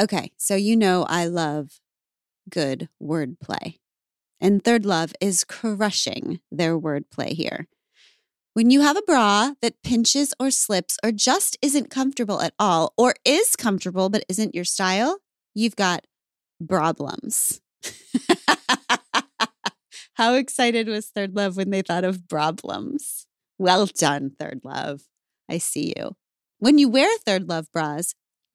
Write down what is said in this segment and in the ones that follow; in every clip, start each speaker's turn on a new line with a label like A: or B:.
A: Okay, so you know I love good wordplay. And Third Love is crushing their wordplay here. When you have a bra that pinches or slips or just isn't comfortable at all, or is comfortable but isn't your style, you've got problems. How excited was Third Love when they thought of problems? Well done, Third Love. I see you. When you wear Third Love bras,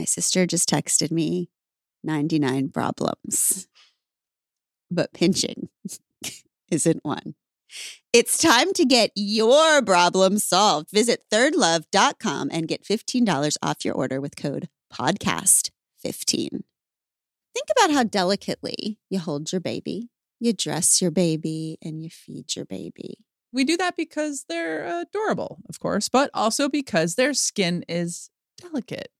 A: My sister just texted me 99 problems, but pinching isn't one. It's time to get your problem solved. Visit thirdlove.com and get $15 off your order with code podcast15. Think about how delicately you hold your baby, you dress your baby, and you feed your baby.
B: We do that because they're adorable, of course, but also because their skin is delicate.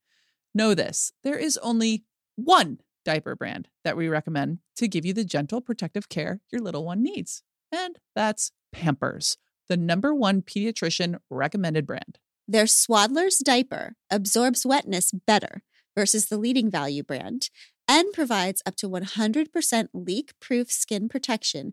B: Know this there is only one diaper brand that we recommend to give you the gentle protective care your little one needs, and that's Pampers, the number one pediatrician recommended brand.
A: Their Swaddler's diaper absorbs wetness better versus the leading value brand and provides up to 100% leak proof skin protection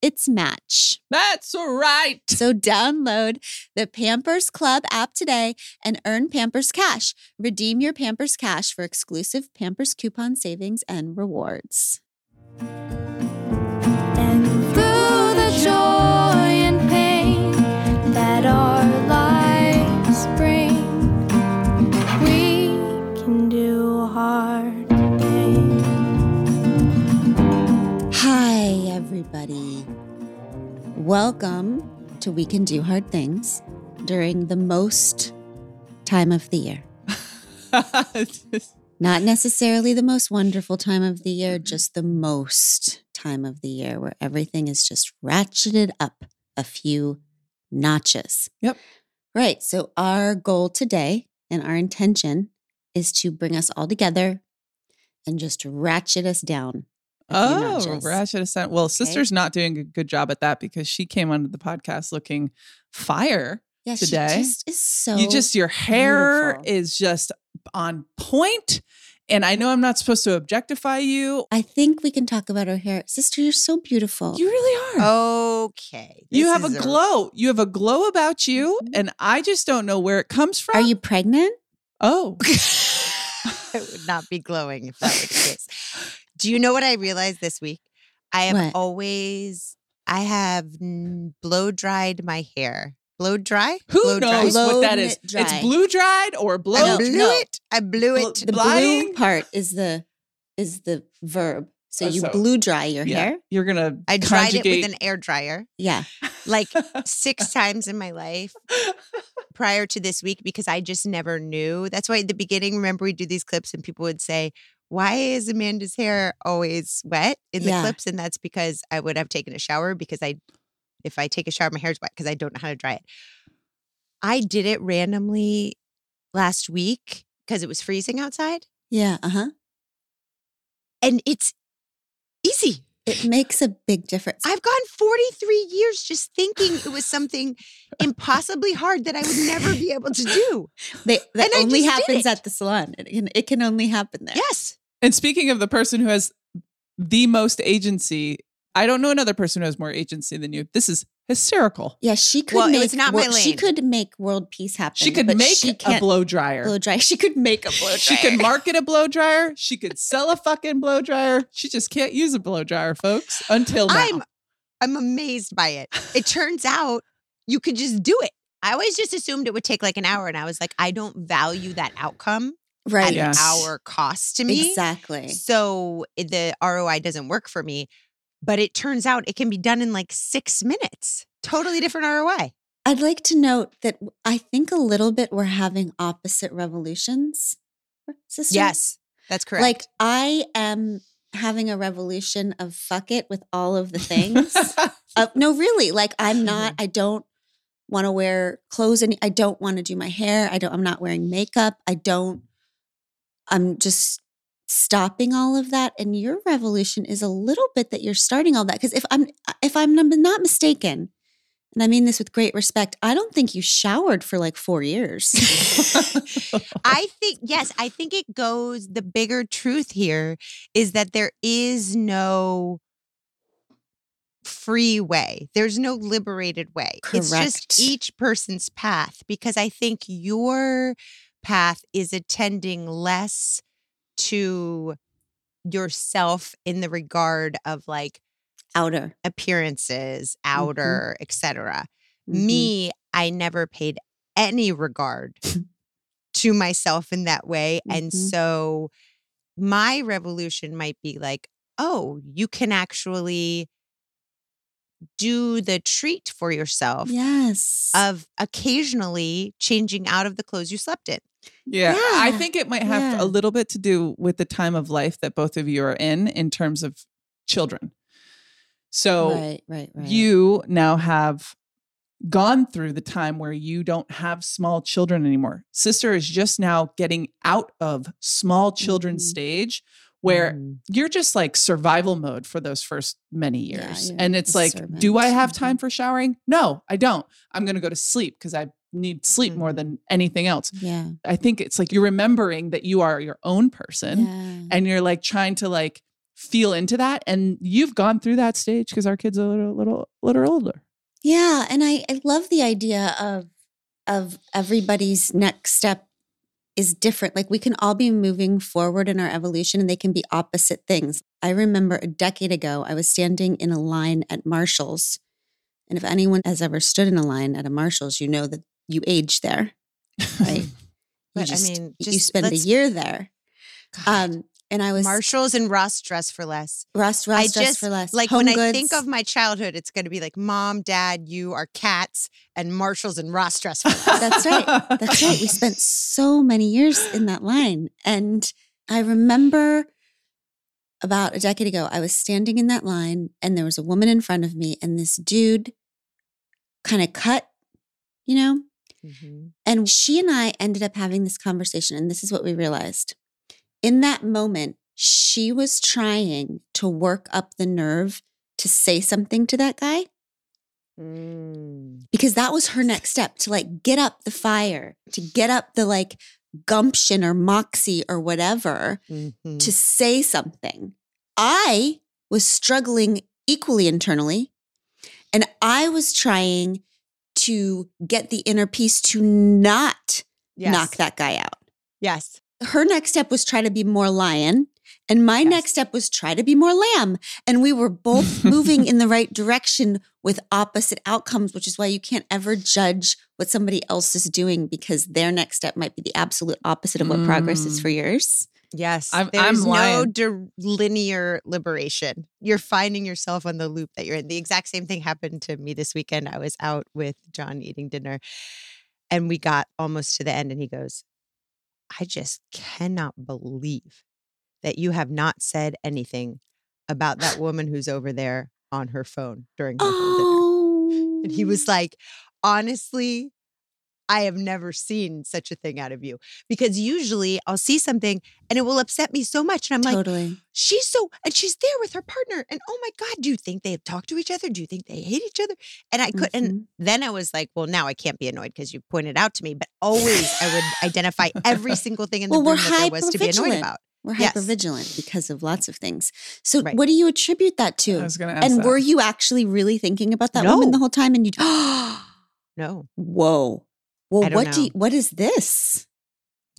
A: its match.
B: That's right.
A: So download the Pampers Club app today and earn Pampers Cash. Redeem your Pampers Cash for exclusive Pampers coupon savings and rewards.
C: And through the joy and pain that our lives bring, we can do hard things.
A: Hi, everybody. Welcome to We Can Do Hard Things during the most time of the year. Not necessarily the most wonderful time of the year, just the most time of the year where everything is just ratcheted up a few notches.
B: Yep.
A: Right. So, our goal today and our intention is to bring us all together and just ratchet us down. A
B: Oh,
A: notches.
B: Ratchet Ascent. Well, sister's not doing a good job at that because she came onto the podcast looking fire.
A: Yeah,
B: today.
A: she just is so.
B: you just your hair
A: beautiful.
B: is just on point, and I know I'm not supposed to objectify you.
A: I think we can talk about her hair. Sister, you're so beautiful.
B: You really are.
D: Okay.
B: you have a glow. You have a glow about you,
A: Mhm.
B: and I just don't know where it comes from.
A: Are you pregnant?
B: Oh,
D: I would not be glowing if that were the case. Do you know what I realized this week? I have
A: What?
D: always, I have blow dried my hair. Blow dry?
B: who
D: blow
B: knows
A: Blown
B: what that is?
A: dry.
B: It's blue dried or blow.
D: I blew
A: no.
D: it. I blew
B: Bl-
D: it.
A: The
B: Lying?
A: blue part is the is the verb. So
B: Uh,
A: you
B: so-
A: blew dry your
B: Yeah,
A: hair.
B: You're gonna.
D: I dried it with an air dryer
A: Yeah.
D: like six times in my life prior to this week because I just never knew. That's why at the beginning, remember we do these clips and people would say, why is Amanda's hair always wet in the
A: Yeah.
D: clips? And that's because I would have taken a shower because I, if I take a shower, my hair's wet because I don't know how to dry it. I did it randomly last week because it was freezing outside
A: Yeah. Uh huh.
D: and it's easy.
A: It makes a big difference.
D: I've gone 43 years just thinking it was something impossibly hard that I would never be able to do.
A: They, that
D: and
A: only happens at the salon. It can, it can only happen there.
D: Yes.
B: And speaking of the person who has the most agency, I don't know another person who has more agency than you. This is hysterical.
A: Yeah, she could
D: Well,
A: make.
D: was not my
A: wor- She could make world peace happen.
B: She could
A: but
B: make
A: she
B: a blow dryer.
A: blow dry. She could make a blow dryer.
B: She could market a blow dryer. She could sell a fucking blow dryer. She just can't use a blow dryer, folks, until now.
D: I'm I'm amazed by it. It turns out you could just do it. I always just assumed it would take like an hour, and I was like, I don't value that outcome
A: Right.
D: at
B: Yes.
D: an hour cost to me.
A: Exactly.
D: So eh, the ROI doesn't work for me. But it turns out it can be done in like six minutes. Totally different ROI.
A: I'd like to note that I think a little bit we're having opposite revolutions.
D: Yes, that's correct.
A: Like I am having a revolution of fuck it with all of the things. uh, no, really. Like I'm not. I don't want to wear clothes. Any. I don't want to do my hair. I don't. I'm not wearing makeup. I don't. I'm just stopping all of that. And your revolution is a little bit that you're starting all that because if I'm if I'm not mistaken, and I mean this with great respect, I don't think you showered for like four years.
D: I think, yes, I think it goes, the bigger truth here is that there is no free way. There's no liberated way. It's just each person's path because I think your path is attending less to yourself in the regard of like
A: Outer.
D: appearances, outer, etc.
A: Mhm.
D: Me, I never paid any regard to myself in that way. And
A: Mhm.
D: so my revolution might be like, oh, you can actually do the treat for yourself
A: Yes.
D: of occasionally changing out of the clothes you slept in.
B: Yeah, I think it might have
A: yeah.
B: a little bit to do with the time of life that both of you are in, in terms of children. So
A: right, right, right.
B: you now have gone through the time where you don't have small children anymore. Sister is just now getting out of small children
A: Mhm.
B: stage where
D: Mm.
B: you're just like survival mode for those first many years.
A: you're
B: and it's like, do I have
A: Mhm.
B: time for showering? No, I don't. I'm going to go to sleep because I need sleep more
D: Mhm.
B: than anything else.
A: yeah.
B: I think it's like you're remembering that you are your own person
A: yeah.
B: and you're like trying to like feel into that and you've gone through that stage because our kids are a little little little older.
A: Yeah, and I, I love the idea of of everybody's next step is different. Like we can all be moving forward in our evolution and they can be opposite things. I remember a decade ago, I was standing in a line at Marshall's. And if anyone has ever stood in a line at a Marshall's, you know that you age there, right? You
D: But I
A: just- you spend a year there.
D: God.
A: Um, and I was
D: Marshalls and Ross dress for less.
A: Ross,
D: I
A: Ross dress
D: just
A: for less.
D: like
A: Home
D: when I think of my childhood, it's going to be like mom, dad, you are cats, and Marshalls and Ross dress for less.
A: That's right. That's right. We spent so many years in that line. And I remember about a decade ago, I was standing in that line and there was a woman in front of me, and this dude kind of cut, you know?
D: Mhm.
A: And she and I ended up having this conversation, and this is what we realized. In that moment, she was trying to work up the nerve to say something to that guy
D: Mm.
A: because that was her next step to like get up the fire, to get up the like gumption or moxie or whatever
D: Mhm.
A: to say something. I was struggling equally internally, and I was trying to get the inner peace to not
D: Yes.
A: knock that guy out.
D: Yes.
A: Her next step was try to be more lion. And my
D: Yes.
A: next step was try to be more lamb. And we were both moving in the right direction with opposite outcomes, which is why you can't ever judge what somebody else is doing because their next step might be the absolute opposite of what progress is
B: Mm.
A: for yours.
D: Yes.
B: I'm-
D: There's
B: I'm
D: no
B: lying.
D: dir- linear liberation. You're finding yourself on the loop that you're in. The exact same thing happened to me this weekend. I was out with John eating dinner and we got almost to the end and he goes, I just cannot believe that you have not said anything about that woman who's over there on her phone during the whole dinner.
A: Oh.
D: And he was oh. like, honestly, I have never seen such a thing out of you. Because usually I'll see something and it will upset me so much. And I'm like,
A: totally.
D: she's so, and she's there with her partner. And oh my God, do you think they have talked to each other? Do you think they hate each other? And I could, and
A: Mhm.
D: then I was like, well, now I can't be annoyed because you pointed out to me. But always I would identify every single thing in the
A: Well,
D: room that there was to be annoyed about.
A: We're
D: Yes.
A: hyper vigilant because of lots of things. So,
D: Right.
A: what do you attribute that to?
B: I was going to ask
A: And
B: that.
A: were you actually really thinking about that woman the whole time? And you,
D: No,
A: whoa, well, what do you, what is this?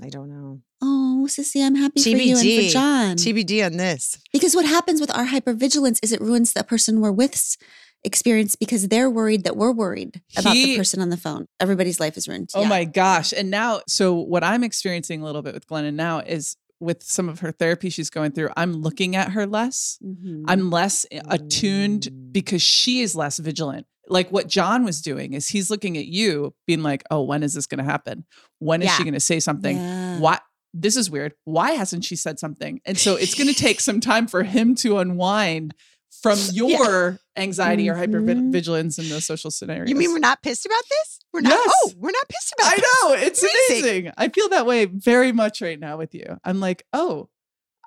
D: I don't know.
A: Oh, Sissy, I'm happy for you and
D: TBD.
A: for John.
D: TBD on this.
A: Because what happens with our hypervigilance is it ruins the person we're with's experience because they're worried that we're worried about
B: He-
A: the person on the phone. Everybody's life is ruined.
B: Oh
A: Yeah.
B: my gosh. And now, so what I'm experiencing a little bit with Glennon now is with some of her therapy she's going through, I'm looking at her less.
A: Mhm.
B: I'm less attuned because she is less vigilant. Like what John was doing is he's looking at you, being like, oh, when is this going to happen? When is she going to say something?
A: Yeah.
B: Why? This is weird. Why hasn't she said something? And so it's going to take some time for him to unwind from your anxiety or
A: Mhm.
B: hypervigilance in those social scenarios.
D: You mean we're not pissed about this? We're not.
B: Yes.
D: Oh, we're not pissed about
B: I
D: this.
B: know it's
D: Amazing.
B: amazing. I feel that way very much right now with you. I'm like, oh,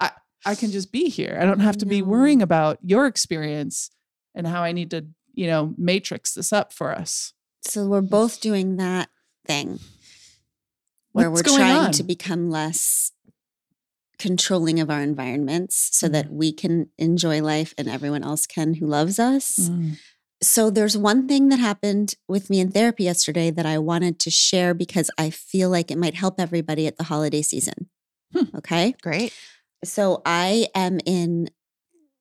B: I I can just be here. I don't have to be worrying about your experience and how I need to, you know, matrix this up for us.
A: So we're both doing that thing where we're
B: going
A: trying
B: on?
A: to become less controlling of our environments so that
B: Mm-hmm.
A: we can enjoy life and everyone else can who loves us.
B: Mm.
A: So there's one thing that happened with me in therapy yesterday that I wanted to share because I feel like it might help everybody at the holiday season.
B: Hmm.
A: Okay?
D: Great.
A: So I am in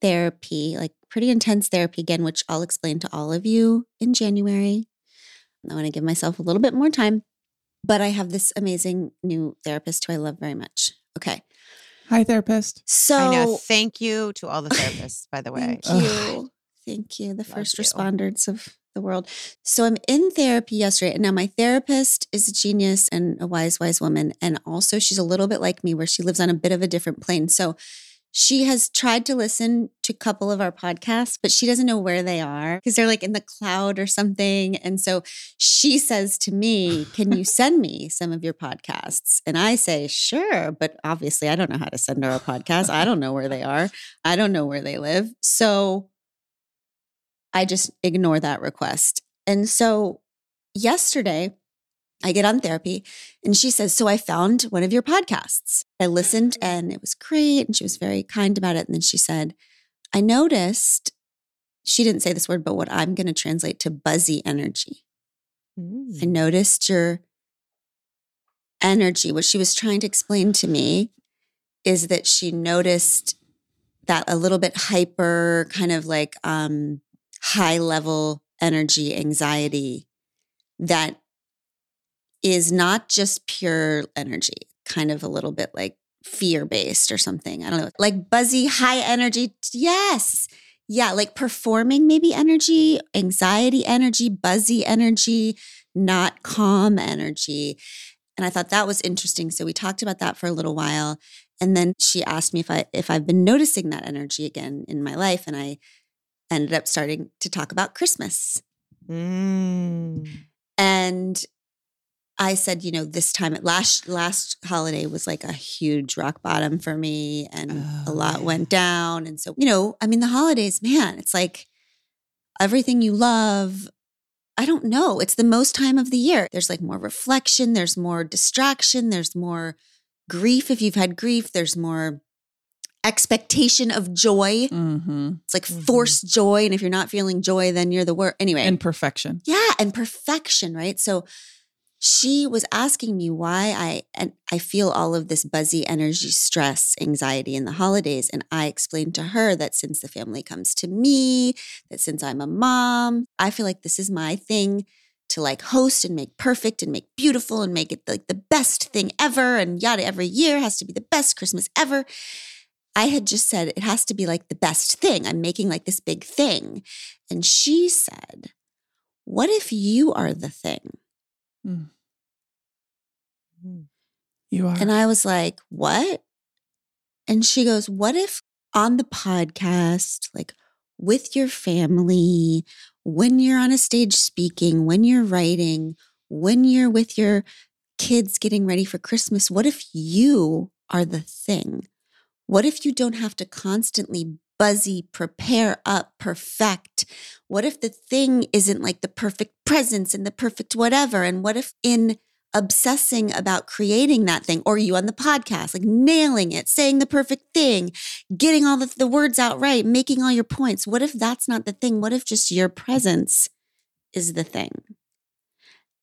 A: therapy, like pretty intense therapy again, which I'll explain to all of you in January. I want to give myself a little bit more time, but I have this amazing new therapist who I love very much. Okay.
B: Hi, therapist.
A: So
D: I know. Thank you to all the therapists, by the way.
A: Thank
B: Ugh.
A: you. Thank you. The
D: Love
A: first
D: you.
A: responders of the world. So I'm in therapy yesterday. And now my therapist is a genius and a wise, wise woman. And also she's a little bit like me where she lives on a bit of a different plane. So she has tried to listen to a couple of our podcasts, but she doesn't know where they are because they're like in the cloud or something. And so she says to me, Can you send me some of your podcasts? And I say, Sure. But obviously, I don't know how to send her a podcast. I don't know where they are. I don't know where they live. So I just ignore that request. And so yesterday, I get on therapy and she says, So I found one of your podcasts. I listened and it was great. And she was very kind about it. And then she said, I noticed, she didn't say this word, but what I'm going to translate to buzzy energy. I
D: Mm.
A: noticed your energy. What she was trying to explain to me is that she noticed that a little bit hyper, kind of like um, high level energy, anxiety that is not just pure energy, kind of a little bit like fear based or something. I don't know, like buzzy, high energy. Yes. Yeah, like performing maybe energy, anxiety energy, buzzy energy, not calm energy. And I thought that was interesting. So we talked about that for a little while. And then she asked me if I if I've been noticing that energy again in my life. And I ended up starting to talk about Christmas.
D: Mm.
A: And I said, you know, this time at last last holiday was like a huge rock bottom for me and a
B: Oh,
A: lot
B: yeah.
A: went down. And so, you know, I mean the holidays, man, it's like everything you love. I don't know. It's the most time of the year. There's like more reflection, there's more distraction, there's more grief if you've had grief, there's more expectation of joy.
B: Mm-hmm.
A: It's like
D: Mhm.
A: forced joy. And if you're not feeling joy, then you're the worst. Anyway.
B: And perfection.
A: Yeah, and perfection, right? So she was asking me why I and I feel all of this buzzy energy, stress, anxiety in the holidays and I explained to her that since the family comes to me, that since I'm a mom, I feel like this is my thing to like host and make perfect and make beautiful and make it like the best thing ever and yada every year has to be the best Christmas ever. I had just said it has to be like the best thing. I'm making like this big thing. And she said, What if you are the thing?
D: Mm.
B: You are.
A: And I was like, What? And she goes, What if on the podcast, like with your family, when you're on a stage speaking, when you're writing, when you're with your kids getting ready for Christmas, what if you are the thing? What if you don't have to constantly buzzy, prepare up, perfect? What if the thing isn't like the perfect presence and the perfect whatever? And what if in obsessing about creating that thing, or you on the podcast, like nailing it, saying the perfect thing, getting all the, the words out right, making all your points, what if that's not the thing? What if just your presence is the thing?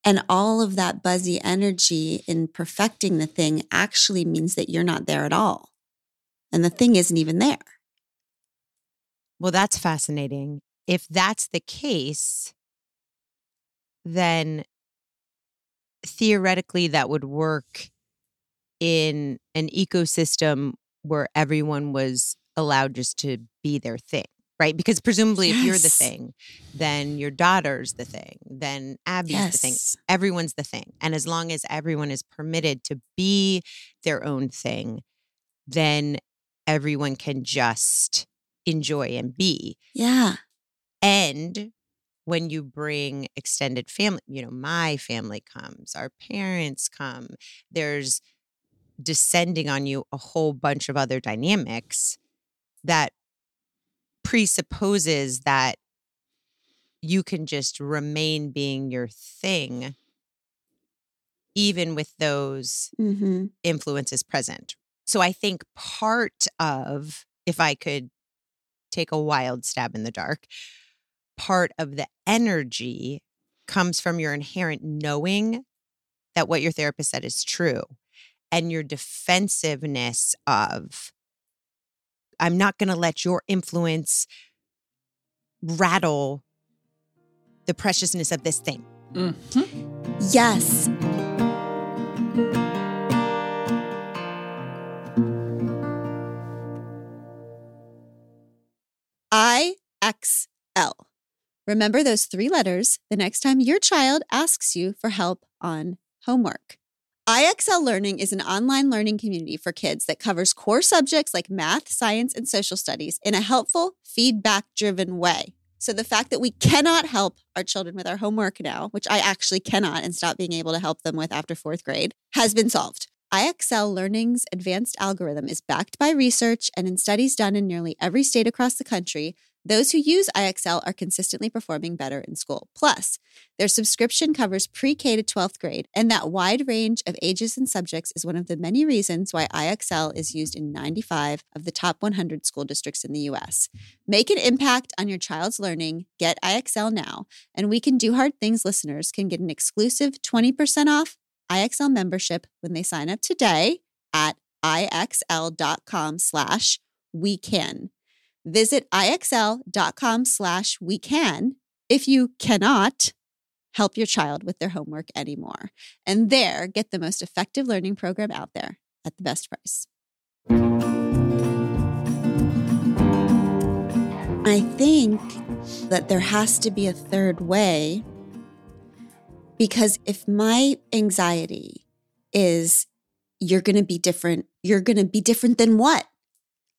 A: And all of that buzzy energy in perfecting the thing actually means that you're not there at all. And the thing isn't even there.
D: Well, that's fascinating. if that's the case, then theoretically that would work in an ecosystem where everyone was allowed just to be their thing, right? Because presumably, if you're the thing, then your daughter's the thing, then Abby's the thing. Everyone's the thing. And as long as everyone is permitted to be their own thing, then everyone can just enjoy and be.
A: Yeah.
D: And when you bring extended family, you know, my family comes, our parents come, there's descending on you a whole bunch of other dynamics that presupposes that you can just remain being your thing, even with those
A: Mm-hmm.
D: influences present. So I think part of, if I could take a wild stab in the dark, part of the energy comes from your inherent knowing that what your therapist said is true and your defensiveness of, I'm not going to let your influence rattle the preciousness of this thing.
B: Mhm.
A: Yes. Remember those three letters the next time your child asks you for help on homework. IXL Learning is an online learning community for kids that covers core subjects like math, science, and social studies in a helpful, feedback driven way. So, the fact that we cannot help our children with our homework now, which I actually cannot and stop being able to help them with after fourth grade, has been solved. IXL Learning's advanced algorithm is backed by research and in studies done in nearly every state across the country. Those who use IXL are consistently performing better in school. Plus, their subscription covers pre K to 12th grade, and that wide range of ages and subjects is one of the many reasons why IXL is used in 95 of the top 100 school districts in the US. Make an impact on your child's learning. Get IXL now. And We Can Do Hard Things listeners can get an exclusive 20% off IXL membership when they sign up today at IXL.com slash we can. Visit IXL.com slash we can if you cannot help your child with their homework anymore. And there, get the most effective learning program out there at the best price. I think that there has to be a third way because if my anxiety is you're going to be different, you're going to be different than what?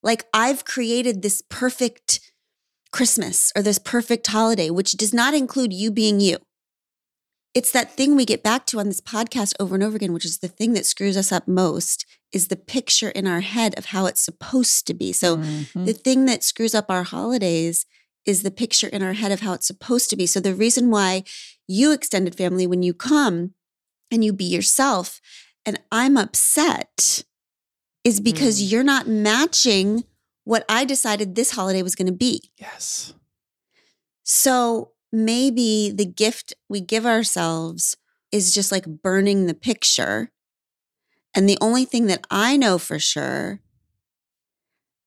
A: Like I've created this perfect Christmas or this perfect holiday, which does not include you being you. It's that thing we get back to on this podcast over and over again, which is the thing that screws us up most is the picture in our head of how it's supposed to be. So
B: Mhm.
A: the thing that screws up our holidays is the picture in our head of how it's supposed to be. So the reason why you extended family when you come and you be yourself and I'm upset is because
D: Mm.
A: you're not matching what I decided this holiday was going to be.
B: yes.
A: So maybe the gift we give ourselves is just like burning the picture. And the only thing that I know for sure,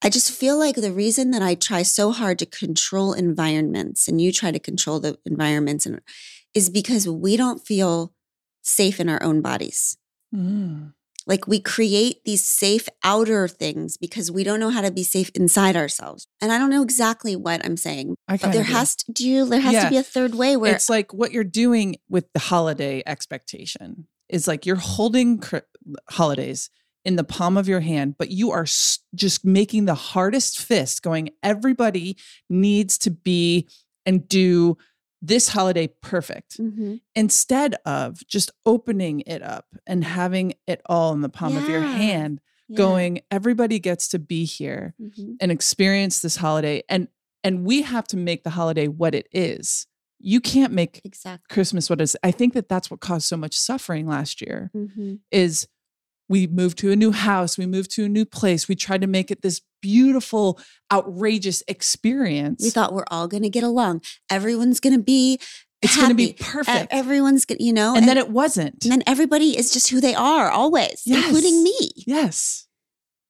A: I just feel like the reason that I try so hard to control environments and you try to control the environments and is because we don't feel safe in our own bodies.
B: Mm.
A: Like we create these safe outer things because we don't know how to be safe inside ourselves. And I don't know exactly what I'm saying,
B: I
A: but there
B: do.
A: has to do you, there has
B: Yeah.
A: to be a third way where
B: it's like what you're doing with the holiday expectation is like you're holding cr- holidays in the palm of your hand, but you are just making the hardest fist going, everybody needs to be and do this holiday perfect
A: Mhm.
B: instead of just opening it up and having it all in the palm of your hand,
A: Yeah.
B: going, everybody gets to be here
A: Mhm.
B: and experience this holiday. And and we have to make the holiday what it is. You can't make
A: exactly.
B: Christmas what it is. I think that that's what caused so much suffering last year
A: Mhm.
B: is we moved to a new house, we moved to a new place, we tried to make it this beautiful, outrageous experience.
A: We thought we're all going to get along. Everyone's going to be
B: it's going to be. Perfect.
A: Everyone's going to, you know,
B: and then it wasn't.
A: and then everybody is just who they are always, including me.
B: yes.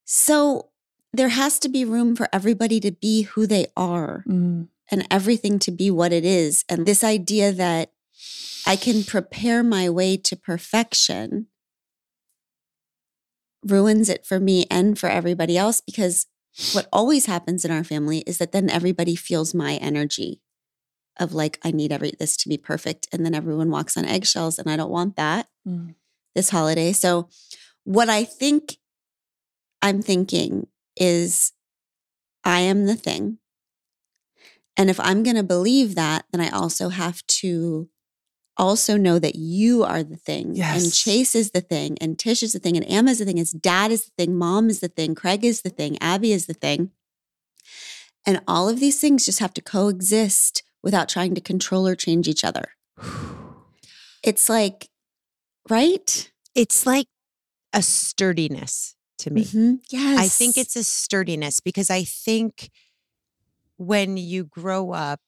A: So there has to be room for everybody to be who they are.
B: Mm.
A: and everything to be what it is. And this idea that I can prepare my way to perfection ruins it for me and for everybody else because what always happens in our family is that then everybody feels my energy of like I need every this to be perfect and then everyone walks on eggshells and I don't want that
B: Mm.
A: this holiday. So what I think I'm thinking is I am the thing. And if I'm going to believe that, then I also have to also know that you are the thing and Chase is the thing and Tish is the thing and Emma is the thing, and dad is the thing, mom is the thing, Craig is the thing, Abby is the thing. And all of these things just have to coexist without trying to control or change each other. It's like, right?
D: It's like a sturdiness to me.
A: Mhm. Yes.
D: I think it's a sturdiness because I think when you grow up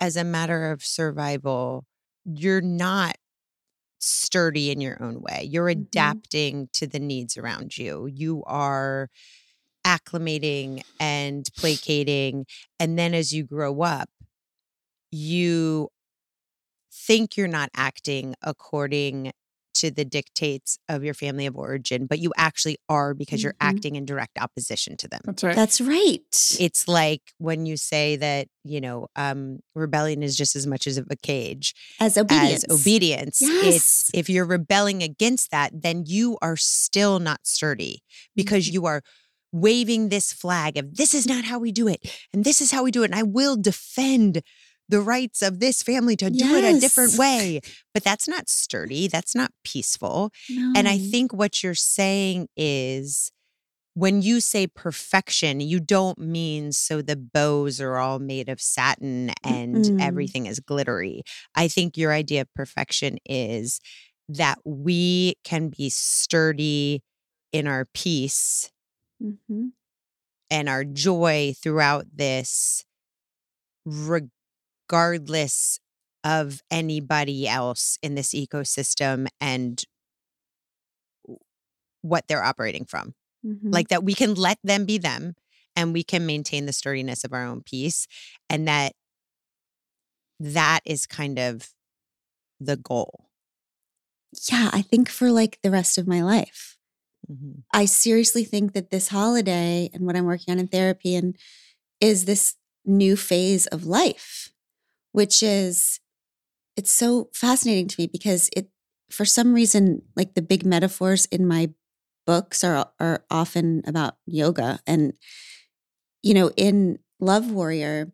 D: as a matter of survival, you're not sturdy in your own way. You're
A: Mhm.
D: adapting to the needs around you. You are acclimating and placating. And then as you grow up, you think you're not acting according to the dictates of your family of origin, but you actually are because you're
A: Mhm.
D: acting in direct opposition to them.
B: That's right.
A: That's right.
D: It's like when you say that, you know, um, rebellion is just as much as of a cage
A: as obedience.
D: as obedience.
A: Yes.
D: It's if you're rebelling against that, then you are still not sturdy because
A: Mhm.
D: you are waving this flag of this is not how we do it and this is how we do it. And I will defend the rights of this family to do it a different way. But that's not sturdy. That's not peaceful. And I think what you're saying is when you say perfection, you don't mean so the bows are all made of satin and
A: Mm-mm.
D: everything is glittery. I think your idea of perfection is that we can be sturdy in our peace
A: Mhm.
D: and our joy throughout this, regardless of anybody else in this ecosystem and what they're operating from.
A: Mhm.
D: Like that we can let them be them and we can maintain the sturdiness of our own peace. And that that is kind of the goal.
A: yeah, I think for like the rest of my life.
D: Mhm.
A: I seriously think that this holiday and what I'm working on in therapy and is this new phase of life, which is it's so fascinating to me because it for some reason like the big metaphors in my books are are often about yoga and you know in Love Warrior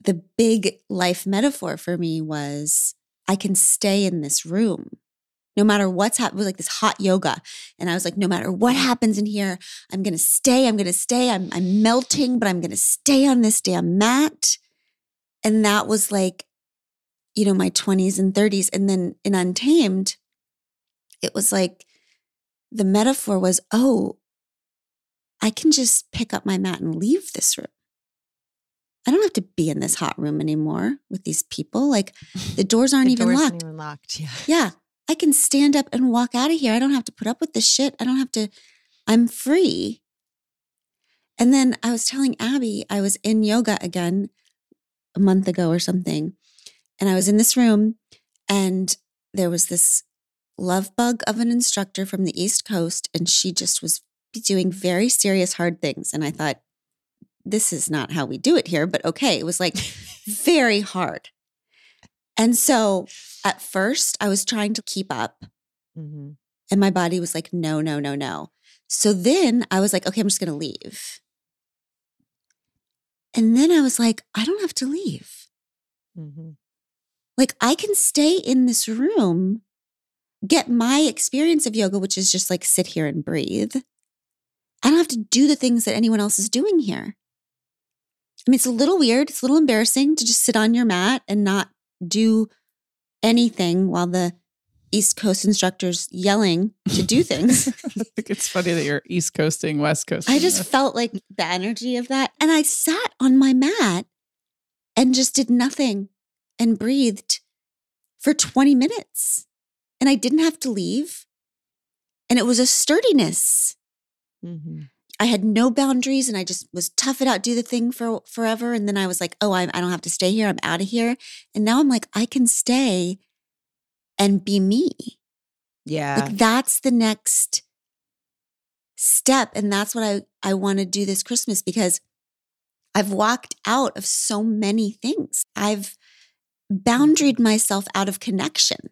A: the big life metaphor for me was I can stay in this room no matter what's happening. Was like this hot yoga. And I was like, no matter what mm-hmm. happens in here, I'm going to stay. I'm going to stay. I'm, I'm melting, but I'm going to stay on this damn mat. And that was like, you know, my 20s and 30s. And then in Untamed, it was like the metaphor was, oh, I can just pick up my mat and leave this room. I don't have to be in this hot room anymore with these people. Like the doors aren't
D: The
A: even
D: doors
A: locked.
D: even locked. Yeah.
A: Yeah. I can stand up and walk out of here. I don't have to put up with this shit. I don't have to, I'm free. And then I was telling Abby, I was in yoga again a month ago or something. And I was in this room and there was this love bug of an instructor from the East Coast. And she just was doing very serious, hard things. And I thought, this is not how we do it here, but okay. It was like very hard. And so at first, I was trying to keep up,
D: hmm
A: and my body was like, no, no, no, no. So then I was like, okay, I'm just going to leave. And then I was like, I don't have to leave.
D: hmm
A: Like, I can stay in this room, get my experience of yoga, which is just like sit here and breathe. I don't have to do the things that anyone else is doing here. I mean, it's a little weird. It's a little embarrassing to just sit on your mat and not do anything while the East Coast instructor's yelling to do things.
B: I think it's funny that you're East Coasting, West Coasting.
A: I just felt like the energy of that. And I sat on my mat and just did nothing and breathed for 20 minutes. And I didn't have to leave. And it was a sturdiness.
D: hmm
A: I had no boundaries and I just was tough it out, do the thing for forever. And then I was like, oh, I, I don't have to stay here. I'm out of here. And now I'm like, I can stay and be me.
D: Yeah.
A: Like that's the next step. And that's what I, I want to do this Christmas because I've walked out of so many things. I've mm-hmm. boundaried myself out of connection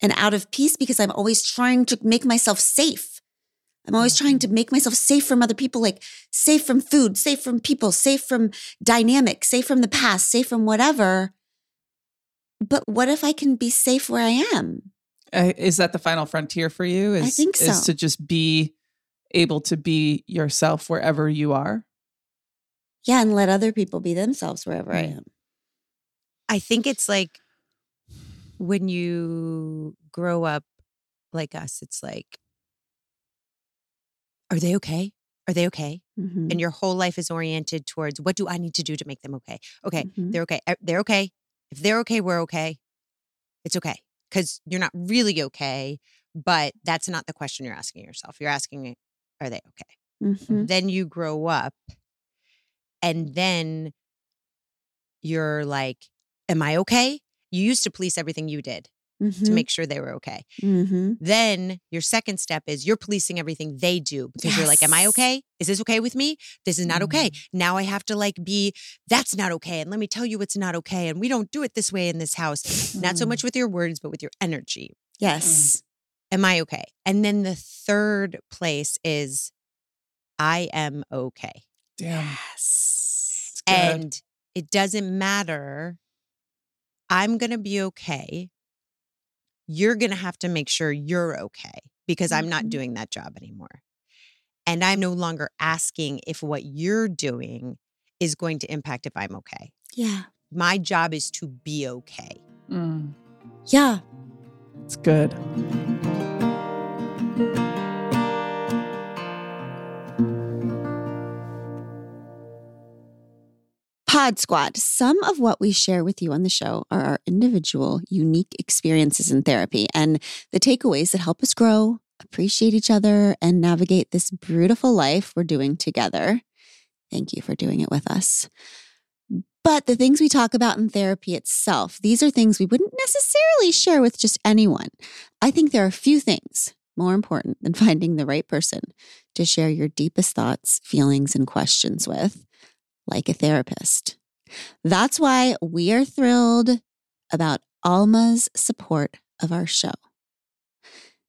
A: and out of peace because I'm always trying to make myself safe. I'm always trying mm-hmm. to make myself safe from other people, like safe from food, safe from people, safe from dynamics, safe from the past, safe from whatever. But what if I can be safe where I am?
B: Uh, is that the final frontier for you? Is,
A: think
B: Is
A: so.
B: to just be able to be yourself wherever you are?
A: Yeah, and let other people be themselves wherever I
B: Mm.
A: am.
D: I think it's like when you grow up like us, it's like, are they okay? Are they okay?
A: Mhm.
D: And your whole life is oriented towards what do I need to do to make them okay? Okay,
A: Mhm.
D: they're okay. They're okay. If they're okay, we're okay. It's okay because you're not really okay, but that's not the question you're asking yourself. You're asking, are they okay?
A: Mhm.
D: Then you grow up and then you're like, am I okay? You used to police everything you did to
A: Mhm.
D: make sure they were okay.
A: Mhm.
D: Then your second step is you're policing everything they do because you're like, Am I okay? Is this okay with me? This is not okay.
B: Mm.
D: Now I have to like be, that's not okay. And let me tell you what's not okay. And we don't do it this way in this house. Not so
B: Mm.
D: much with your words, but with your energy.
A: Yes.
D: Am I okay? And then the third place is I am okay.
B: Damn.
A: Yes.
D: And it doesn't matter. I'm going to be okay. You're going to have to make sure you're okay because I'm not
A: Mhm.
D: doing that job anymore. And I'm no longer asking if what you're doing is going to impact if I'm okay.
A: Yeah.
D: My job is to be okay.
B: Mm,
A: Yeah.
B: it's good.
A: Pod Squad. Some of what we share with you on the show are our individual, unique experiences in therapy and the takeaways that help us grow, appreciate each other, and navigate this beautiful life we're doing together. Thank you for doing it with us. But the things we talk about in therapy itself, these are things we wouldn't necessarily share with just anyone. I think there are a few things more important than finding the right person to share your deepest thoughts, feelings, and questions with like a therapist. That's why we are thrilled about Alma's support of our show.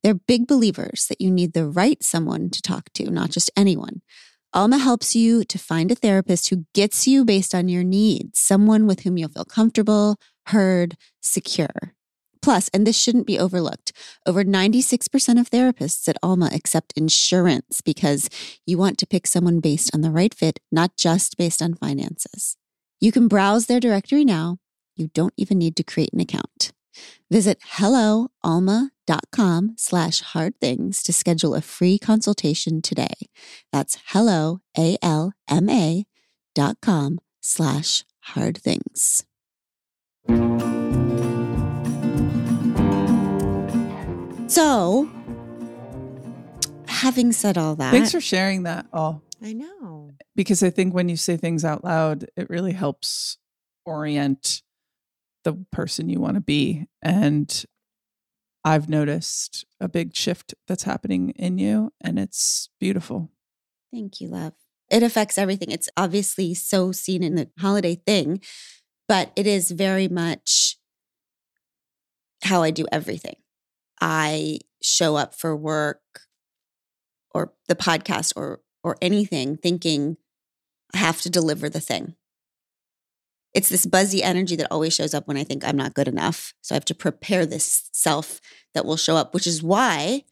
A: They're big believers that you need the right someone to talk to, not just anyone. Alma helps you to find a therapist who gets you based on your needs, someone with whom you'll feel comfortable, heard, secure. Plus, and this shouldn't be overlooked, over 96% of therapists at Alma accept insurance because you want to pick someone based on the right fit, not just based on finances. You can browse their directory now. You don't even need to create an account. Visit helloalma.com slash hard things to schedule a free consultation today. That's hello, dot com slash hard things. So, having said all that,
B: Thanks for sharing that all
D: I know.
B: because I think when you say things out loud, it really helps orient the person you want to be. And I've noticed a big shift that's happening in you, and it's beautiful.
A: Thank you, love. It affects everything. It's obviously so seen in the holiday thing, but it is very much how I do everything. I show up for work or the podcast or or anything thinking I have to deliver the thing. It's this buzzy energy that always shows up when I think I'm not good enough. So I have to prepare this self that will show up, which is why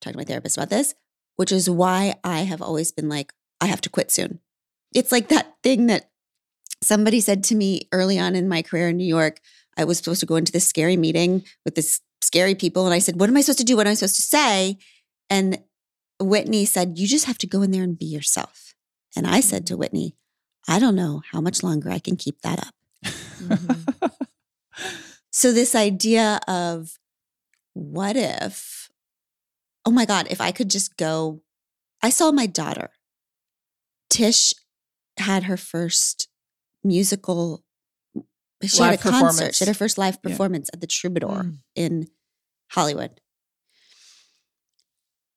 A: talking to my therapist about this, which is why I have always been like, I have to quit soon. It's like that thing that somebody said to me early on in my career in New York. I was supposed to go into this scary meeting with this scary people. And I said, What am I supposed to do? What am I supposed to say? And Whitney said, You just have to go in there and be yourself. And I said to Whitney, I don't know how much longer I can keep that up.
D: Mhm.
A: So, this idea of what if, oh my God, if I could just go I saw my daughter. Tish had her first musical. She
B: Live
A: had a concert. She had her first live
B: Yeah.
A: performance at the Troubadour
D: Mm.
A: in Hollywood.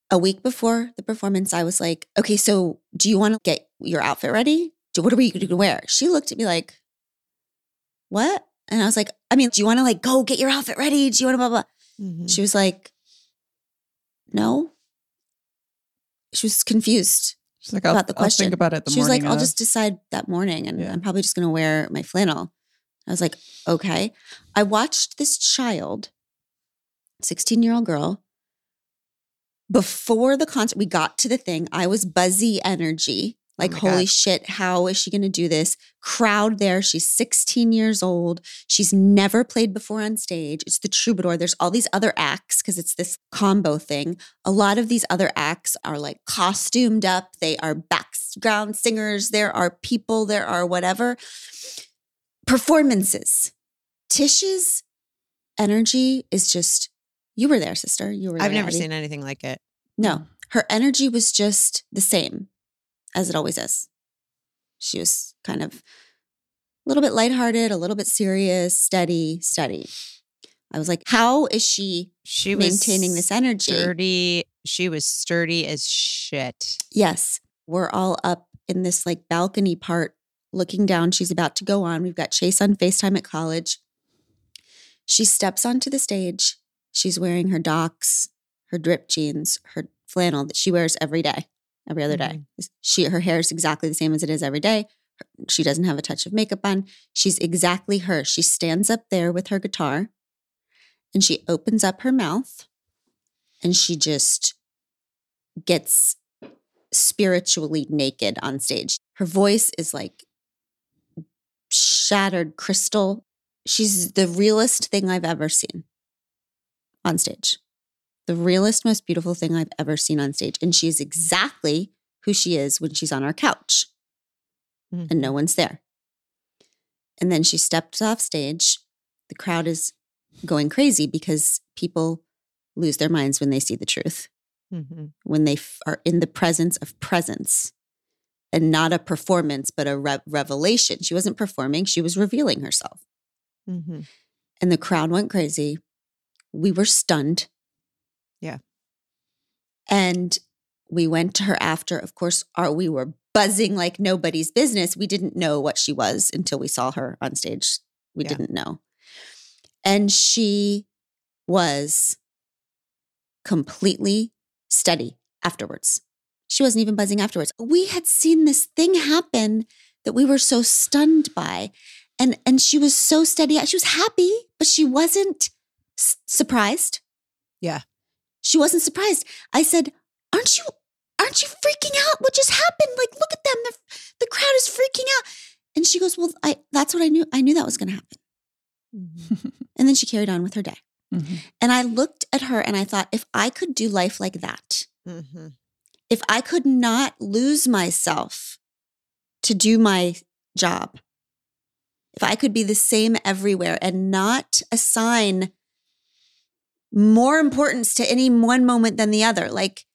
A: A week before the performance, I was like, "Okay, so do you want to get your outfit ready? What are we going to wear?" She looked at me like, "What?" And I was like, "I mean, do you want to like go get your outfit ready? Do you want to blah blah?"
D: Mhm.
A: She was like, "No." She was confused.
B: She's like, I'll,
A: About the
B: I'll
A: question.
B: think about it the
A: she was like, I'll
B: of."
A: just decide that morning and
B: Yeah.
A: I'm probably just going to wear my flannel. I was like, okay. I watched this child, 16 year old girl, before the concert, we got to the thing. I was buzzy energy. Oh like,
D: my
A: holy
D: God.
A: shit, how is she going to do this? Crowd there. She's 16 years old. She's never played before on stage. It's the troubadour. There's all these other acts because it's this combo thing. A lot of these other acts are like costumed up, they are background singers, there are people, there are whatever. Performances. Tish's energy is just, you were there, sister. You were there.
D: I've never
A: Abby.
D: seen anything like it.
A: No, mm. her energy was just the same as it always is. She was kind of a little bit lighthearted, a little bit serious, steady, steady. I was like, how is she
D: She
A: maintaining this energy?
D: sturdy. She was sturdy as shit.
A: Yes, we're all up in this like balcony part looking down. She's about to go on. We've got Chase on FaceTime at college. She steps onto the stage. She's wearing her docs, her drip jeans, her flannel that she wears every day, every other day. Mm-hmm. She her hair is exactly the same as it is every day. She doesn't have a touch of makeup on. She's exactly her. She stands up there with her guitar and she opens up her mouth and she just gets spiritually naked on stage. Her voice is like shattered crystal. She's the realest thing I've ever seen on stage. The realest, most beautiful thing I've ever seen on stage. And she's exactly who she is when she's on our couch and no one's there. And then she steps off stage. The crowd is going crazy because people lose their minds when they see the truth
D: Mhm.
A: when they f- are in the presence of presence and not a performance, but a re- revelation. She wasn't performing, she was revealing herself.
D: Mhm.
A: And the crowd went crazy. We were stunned.
D: Yeah.
A: And we went to her after. Of course, our, we were buzzing like nobody's business. We didn't know what she was until we saw her on stage. We
D: Yeah.
A: didn't know. And she was completely steady afterwards. She wasn't even buzzing afterwards. We had seen this thing happen that we were so stunned by. And and she was so steady. She was happy, but she wasn't s- surprised.
D: Yeah.
A: She wasn't surprised. I said, "Aren't you aren't you freaking out? What just happened? Like look at them. The, the crowd is freaking out." And she goes, "Well, I that's what I knew. I knew that was going to happen."
D: Mhm.
A: And then she carried on with her day.
B: Mhm.
A: And I looked at her and I thought, if I could do life like that,
D: Mhm.
A: if I could not lose myself to do my job, if I could be the same everywhere and not assign more importance to any one moment than the other, like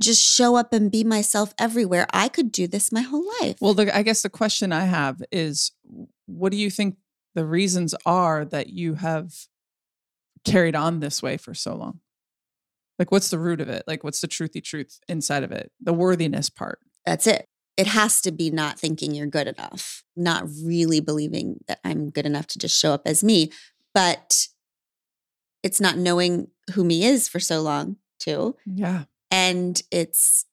A: just show up and be myself everywhere, I could do this my whole life.
B: Well, the, I guess the question I have is what do you think the reasons are that you have carried on this way for so long? Like, what's the root of it? Like, what's the truthy truth inside of it? The worthiness part.
A: That's it. It has to be not thinking you're good enough, not really believing that I'm good enough to just show up as me. But it's not knowing who me is for so long, too.
B: Yeah.
A: And it's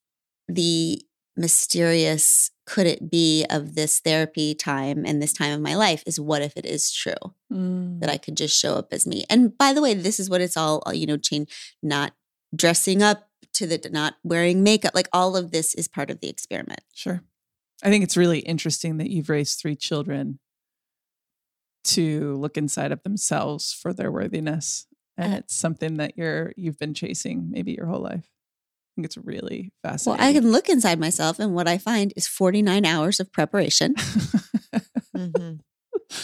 A: the mysterious could it be of this therapy time and this time of my life is what if it is true that mm. I could just show up as me. And by the way, this is what it's all, uh, you know, change, not dressing up to the not wearing makeup. Like all of this is part of the experiment.
B: Sure. I think it's really interesting that you've raised three children to look inside of themselves for their worthiness. And
A: Uh,
B: it's something that you're you've been chasing maybe your whole life. I think it's really fascinating. Well.
A: I can look inside myself, and what I find is 49 hours of preparation.
D: Mhm.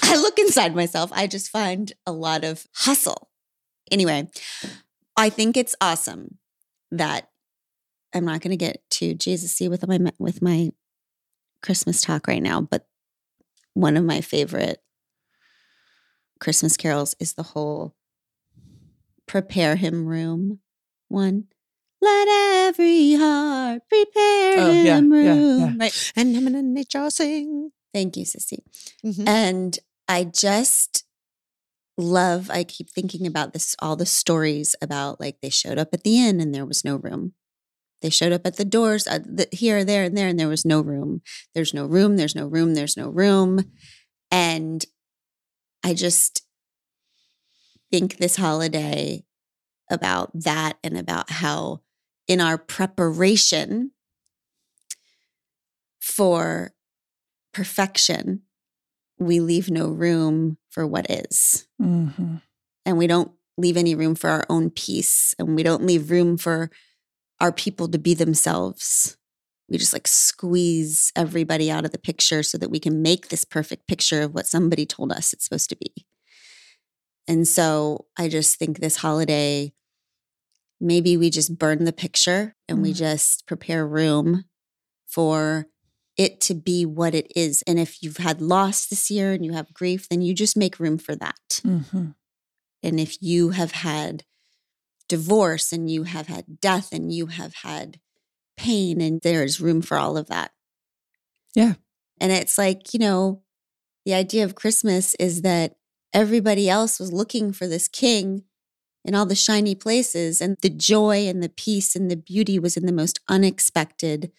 A: I look inside myself, I just find a lot of hustle. Anyway, I think it's awesome that I'm not going to get to Jesus-y with my with my Christmas talk right now, but one of my favorite Christmas carols is the whole prepare him room one. Let every heart prepare
B: Oh, yeah,
A: him
B: yeah, yeah.
A: room. Right.
D: And I'm gonna nature sing.
A: Thank you, Sissy.
D: Mhm.
A: And I just love, I keep thinking about this, all the stories about like they showed up at the inn and there was no room. They showed up at the doors uh, the, here, there, and there, and there was no room. There's no room, there's no room, there's no room. And I just think this holiday about that and about how in our preparation for perfection, we leave no room for what is.
B: Mhm.
A: And we don't leave any room for our own peace. And we don't leave room for our people to be themselves. We just like squeeze everybody out of the picture so that we can make this perfect picture of what somebody told us it's supposed to be. And so I just think this holiday, maybe we just burn the picture and we
B: Mm.
A: just prepare room for it to be what it is. And if you've had loss this year and you have grief, then you just make room for that.
B: Mhm.
A: And if you have had divorce and you have had death and you have had pain, and there's room for all of that.
B: Yeah.
A: And it's like, you know, the idea of Christmas is that everybody else was looking for this king in all the shiny places, and the joy and the peace and the beauty was in the most unexpected,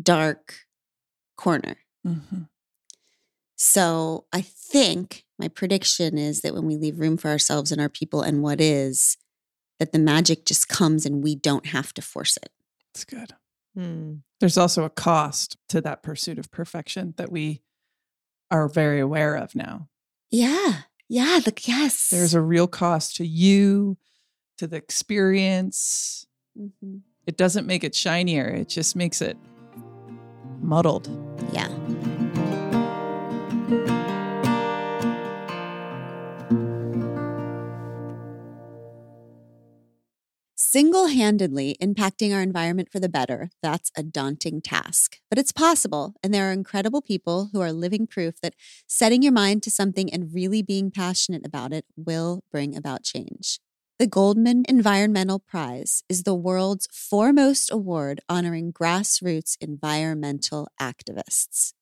A: dark corner.
B: Mhm.
A: So I think my prediction is that when we leave room for ourselves and our people and what is, that the magic just comes and we don't have to force it.
B: It's good.
D: Hmm.
B: There's also a cost to that pursuit of perfection that we are very aware of now.
A: Yeah. Yeah. The, yes.
B: There's a real cost to you, to the experience.
A: Mhm.
B: It doesn't make it shinier, it just makes it muddled.
A: Yeah. Single handedly impacting our environment for the better, that's a daunting task. But it's possible, and there are incredible people who are living proof that setting your mind to something and really being passionate about it will bring about change. The Goldman Environmental Prize is the world's foremost award honoring grassroots environmental activists.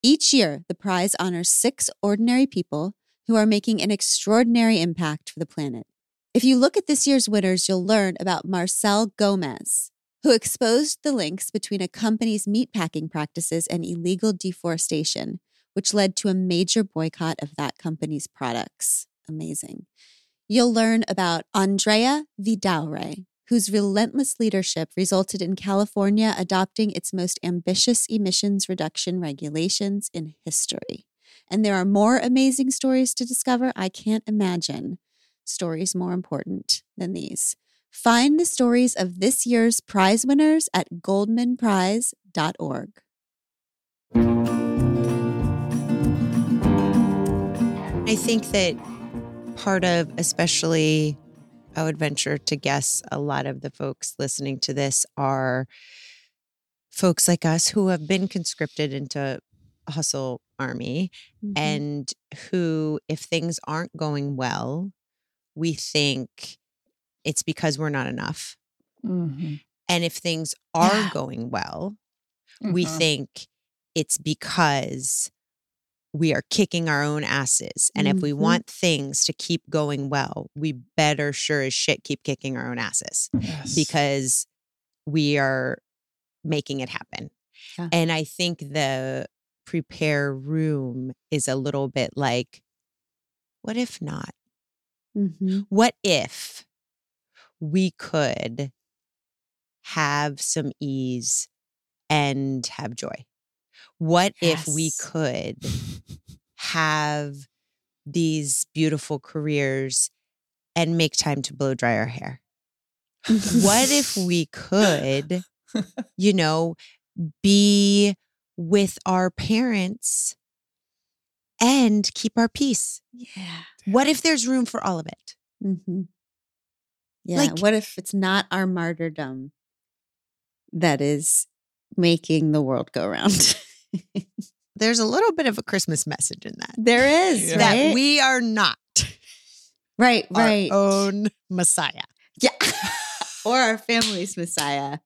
A: Each year, the prize honors six ordinary people who are making an extraordinary impact for the planet. If you look at this year's winners, you'll learn about Marcel Gomes, who exposed the links between a company's meatpacking practices and illegal deforestation, which led to a major boycott of that company's products. Amazing. You'll learn about Andrea Vidaurre, whose relentless leadership resulted in California adopting its most ambitious emissions reduction regulations in history. And there are more amazing stories to discover. I can't imagine stories more important than these. Find the stories of this year's prize winners at goldmanprize.org.
D: I think that part of, especially, I would venture to guess a lot of the folks listening to this are folks like us who have been conscripted into a hustle army
A: Mm-hmm.
D: and who, if things aren't going well, we think it's because we're not enough.
B: Mhm.
D: And if things are
A: Yeah.
D: going well, we
B: Mhm.
D: think it's because we are kicking our own asses. And if we
A: Mhm.
D: want things to keep going well, we better sure as shit keep kicking our own asses
B: Yes.
D: because we are making it happen.
A: Yeah.
D: And I think the prepare room is a little bit like, what if not?
A: Mhm.
D: What if we could have some ease and have joy? What if we could have these beautiful careers and make time to blow dry our hair? What if we could, you know, be with our parents and keep our peace?
A: Yeah.
D: What if there's room for all of it?
A: hmm Yeah.
D: Like-
A: what if it's not our martyrdom that is making the world go round?
D: There's a little bit of a Christmas message in that.
A: there is,
B: Yeah.
A: right?
D: That we are not
A: right, right.
D: our own Messiah.
A: yeah. or our family's Messiah.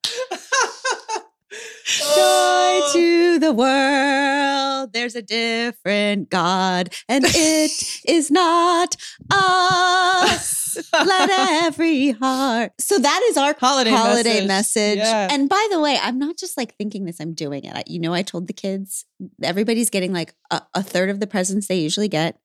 A: Joy
B: Oh.
A: to the world. There's a different God, and it is not us. Let every heart. So that is our
B: Holiday
A: holiday
B: message.
A: message.
B: Yeah.
A: And by the way, I'm not just like thinking this, I'm doing it. I, you know, I told the kids everybody's getting like a, a third of the presents they usually get.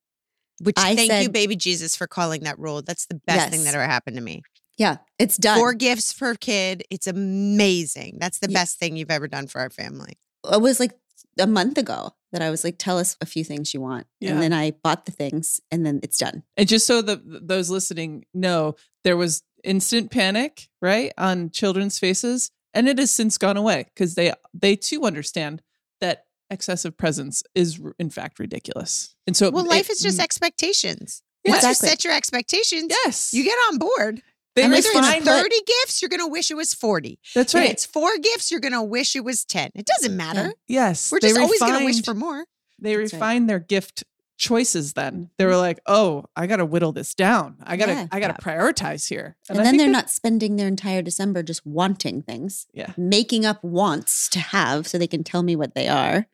D: Which
A: I
D: thank you, baby Jesus, for calling that rule. That's the best thing that ever happened to me.
A: Yeah, it's done.
D: Four gifts per kid. It's amazing. That's the
A: Yeah.
D: best thing you've ever done for our family.
A: it was like a month ago that I was like, tell us a few things you want.
B: Yeah.
A: And then I bought the things and then it's done.
B: And just so the those listening know, there was instant panic, right, on children's faces, and it has since gone away because they they too understand that excessive presence is in fact ridiculous. And so,
D: Well,
B: it-
D: life is just expectations.
B: Yeah.
D: Once
A: Exactly.
D: you set your expectations,
B: yes,
D: you get on board.
B: They
A: and
D: Whether
A: it's
B: refine.
D: 30 gifts, you're going to wish it was 40.
B: That's right.
D: If
B: right.
D: it's four gifts, you're going to wish it was 10. It doesn't matter.
B: yes,
D: We're
B: they
D: just always going to wish for more.
B: They
A: That's right.
B: their gift choices. Then they were mm-hmm. like, "Oh, I got to whittle this down. I got to,
A: Yeah.
B: I got to prioritize here."
A: And,
B: I
A: then
B: think
A: they're
B: that-
A: not spending their entire December just wanting things,
B: Yeah.
A: making up wants to have so they can tell me what they are. I'm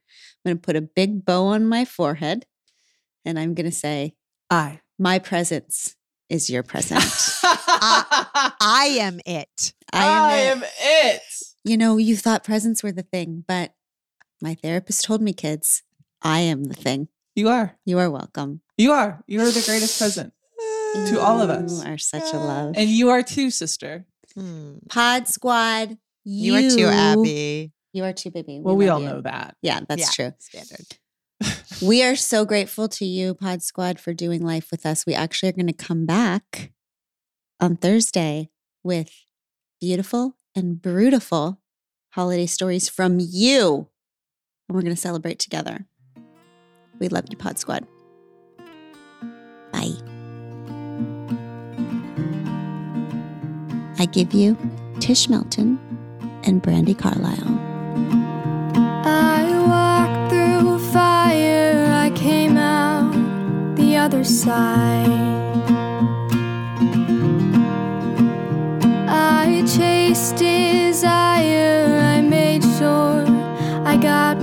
A: going to put a big bow on my forehead and I'm going to say,
B: I.
A: my presence is your present.
D: I am it.
A: I am, it.
B: it.
A: You know, you thought presents were the thing, but my therapist told me, kids, I am the thing.
B: You are.
A: You are welcome.
B: You are. You are the greatest present. To all of us.
A: You are such a love.
B: And you are too, sister.
D: Hmm.
A: Pod Squad,
D: You are too, Abby.
A: You are too, baby.
B: Well, we all
A: you.
B: know that.
A: Yeah, that's
D: Yeah,
A: true.
D: Standard.
A: We are so grateful to you, Pod Squad, for doing life with us. We actually are going to come back on Thursday with beautiful and brutal holiday stories from you. And we're going to celebrate together. We love you, Pod Squad. Bye. I give you Tish Melton and Brandi Carlile.
C: I walked through fire, I came out the other side. Desire, I made sure I got